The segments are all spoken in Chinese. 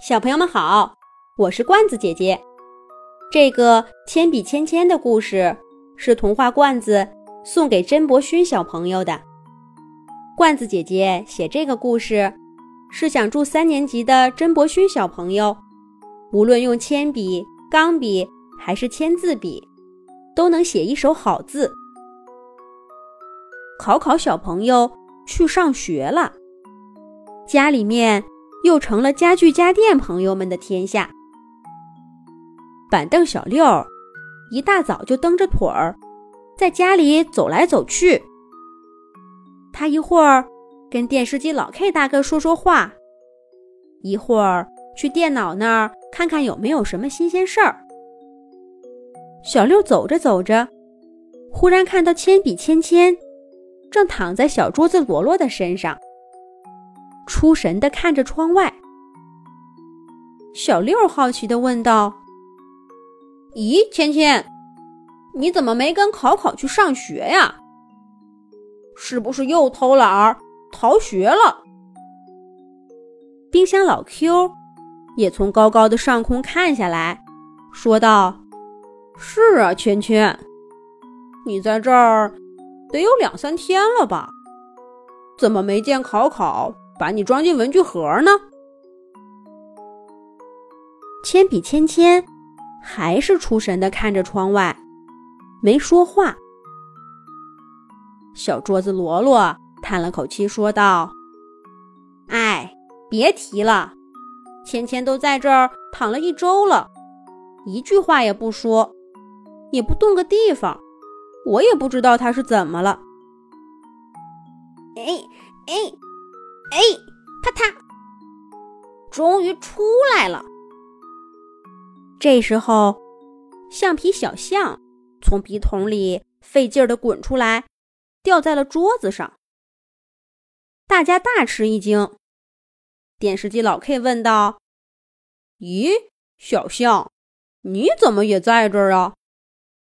小朋友们好，我是罐子姐姐。这个铅笔芊芊的故事是童话罐子送给甄伯勋小朋友的。罐子姐姐写这个故事，是想祝三年级的甄伯勋小朋友，无论用铅笔、钢笔还是签字笔，都能写一手好字。考考小朋友去上学了，家里面。又成了家具家电朋友们的天下。板凳小六一大早就蹬着腿儿，在家里走来走去。他一会儿跟电视机老 K 大哥说说话，一会儿去电脑那儿看看有没有什么新鲜事儿。小六走着走着，忽然看到铅笔芊芊正躺在小桌子罗罗的身上。出神的看着窗外，小六好奇的问道：“咦，芊芊，你怎么没跟考考去上学呀？是不是又偷懒儿逃学了？”冰箱老 Q 也从高高的上空看下来，说道：“是啊，芊芊，你在这儿得有两三天了吧？怎么没见考考？”把你装进文具盒呢？铅笔芊芊还是出神的看着窗外，没说话。小桌子罗罗叹了口气说道：“哎，别提了，芊芊都在这儿躺了一周了，一句话也不说，也不动个地方，我也不知道她是怎么了。”哎哎。哎，啪嗒，终于出来了。这时候，橡皮小象从笔筒里费劲儿的滚出来，掉在了桌子上。大家大吃一惊。电视机老 K 问道：“咦，小象，你怎么也在这儿啊？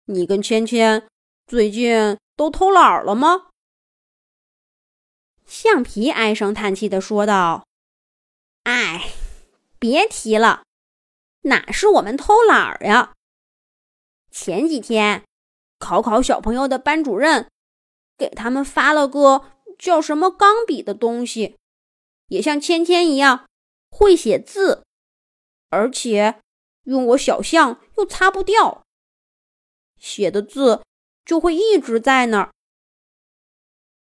你跟芊芊最近都偷懒了吗？”橡皮唉声叹气的说道：“哎，别提了，哪是我们偷懒儿呀？前几天，考考小朋友的班主任给他们发了个叫什么钢笔的东西，也像芊芊一样会写字，而且用我小象又擦不掉，写的字就会一直在那儿。”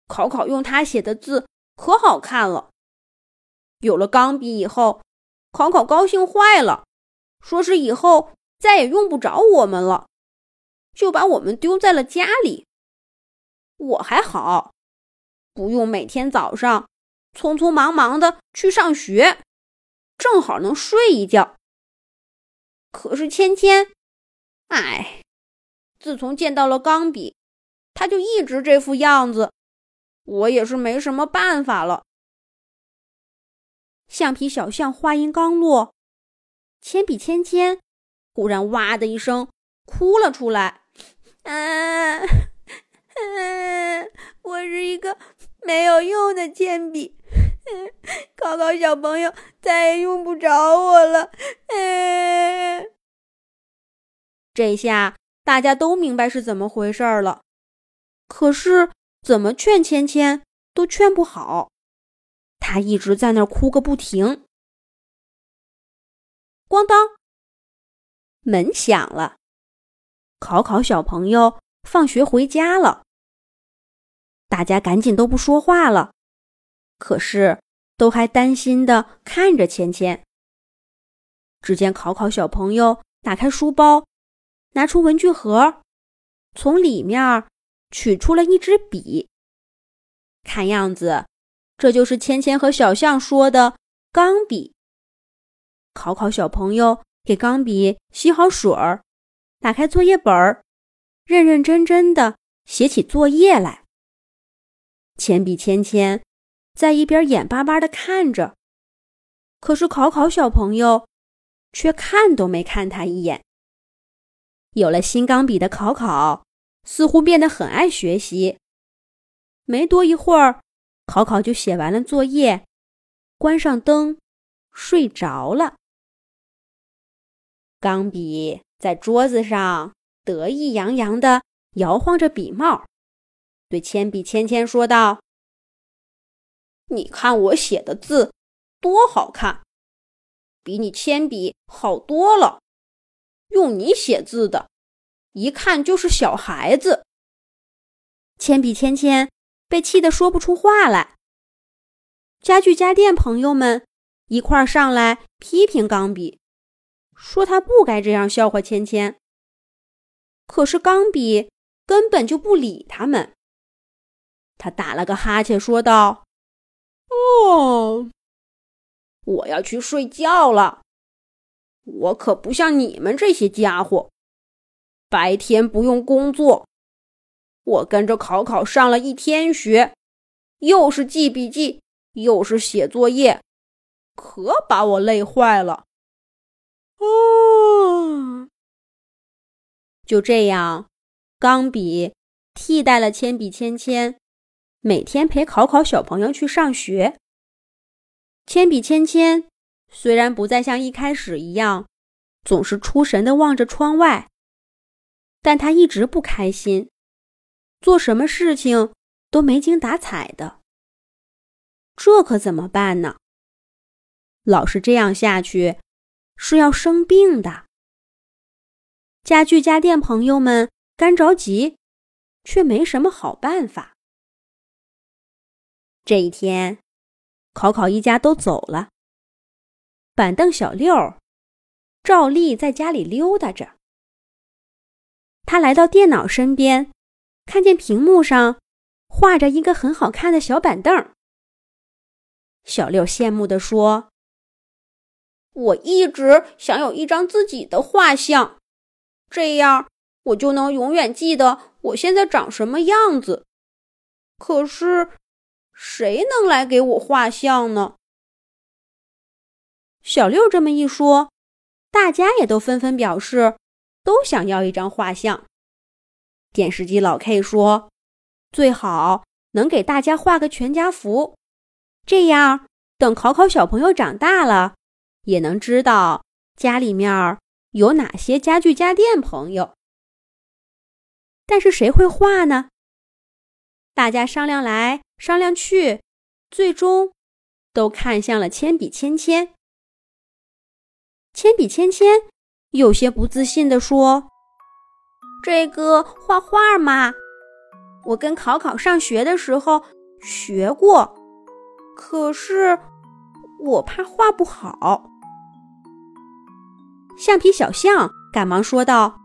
考考用他写的字可好看了。有了钢笔以后，考考高兴坏了，说是以后再也用不着我们了，就把我们丢在了家里。我还好，不用每天早上匆匆忙忙的去上学，正好能睡一觉。可是芊芊，哎，自从见到了钢笔，他就一直这副样子。我也是没什么办法了。橡皮小象话音刚落，铅笔芊芊忽然哇的一声哭了出来。嗯嗯，我是一个没有用的铅笔，考考小朋友再也用不着我了。嗯，这下大家都明白是怎么回事了。可是。怎么劝芊芊都劝不好，他一直在那儿哭个不停。咣当，门响了，考考小朋友放学回家了。大家赶紧都不说话了，可是都还担心的看着芊芊。只见考考小朋友打开书包，拿出文具盒，从里面。取出了一支笔，看样子，这就是芊芊和小象说的钢笔。考考小朋友给钢笔洗好水儿，打开作业本儿，认认真真的写起作业来。铅笔芊芊在一边眼巴巴的看着，可是考考小朋友却看都没看他一眼。有了新钢笔的考考。似乎变得很爱学习。没多一会儿，考考就写完了作业，关上灯，睡着了。钢笔在桌子上得意洋洋地摇晃着笔帽，对铅笔芊芊说道：“你看我写的字多好看，比你铅笔好多了。用你写字的，一看就是小孩子。”铅笔芊芊被气得说不出话来。家具家电朋友们一块儿上来批评钢笔。说他不该这样笑话芊芊，可是钢笔根本就不理他们。他打了个哈欠，说道：“哦，我要去睡觉了。我可不像你们这些家伙，白天不用工作。我跟着考考上了一天学，又是记笔记，又是写作业，可把我累坏了。”哦，就这样，钢笔替代了铅笔芊芊，每天陪考考小朋友去上学。铅笔芊芊虽然不再像一开始一样，总是出神的望着窗外，但他一直不开心，做什么事情都没精打采的。这可怎么办呢？老是这样下去。是要生病的。家具家电朋友们干着急，却没什么好办法。这一天，考考一家都走了，板凳小六照例在家里溜达着。他来到电脑身边，看见屏幕上画着一个很好看的小板凳。小六羡慕地说。我一直想有一张自己的画像，这样我就能永远记得我现在长什么样子。可是，谁能来给我画像呢？小六这么一说，大家也都纷纷表示都想要一张画像。电视机老 K 说：“最好能给大家画个全家福，这样等考考小朋友长大了。”也能知道家里面有哪些家具家电朋友，但是谁会画呢？大家商量来商量去，最终都看向了铅笔芊芊。铅笔芊芊有些不自信地说：“这个画画嘛，我跟考考上学的时候学过，可是我怕画不好。”橡皮小象赶忙说道：“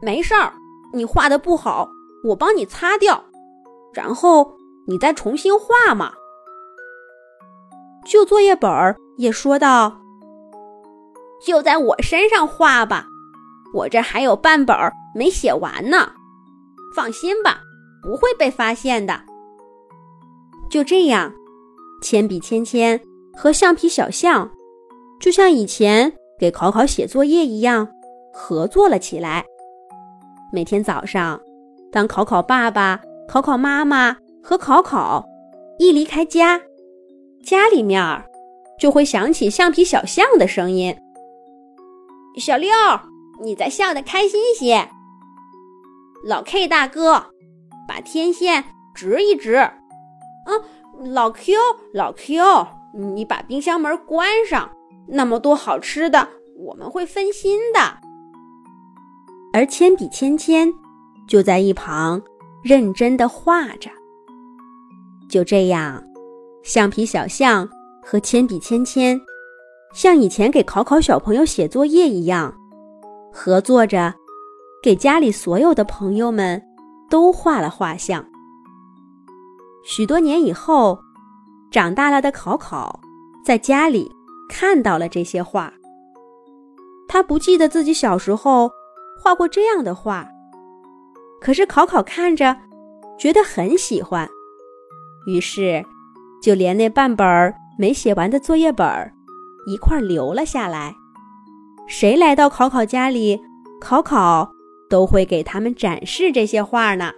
没事儿，你画的不好，我帮你擦掉，然后你再重新画嘛。”旧作业本儿也说道：“就在我身上画吧，我这还有半本儿没写完呢，放心吧，不会被发现的。”就这样，铅笔芊芊和橡皮小象，就像以前。给考考写作业一样，合作了起来。每天早上，当考考爸爸、考考妈妈和考考一离开家，家里面儿就会响起橡皮小象的声音：“小六，你再笑得开心些。”老 K 大哥，把天线直一直。嗯，老 Q，老 Q，你把冰箱门关上。那么多好吃的，我们会分心的。而铅笔芊芊就在一旁认真的画着。就这样，橡皮小象和铅笔芊芊像以前给考考小朋友写作业一样，合作着，给家里所有的朋友们都画了画像。许多年以后，长大了的考考在家里。看到了这些画，他不记得自己小时候画过这样的画，可是考考看着觉得很喜欢，于是就连那半本儿没写完的作业本儿一块留了下来。谁来到考考家里，考考都会给他们展示这些画呢。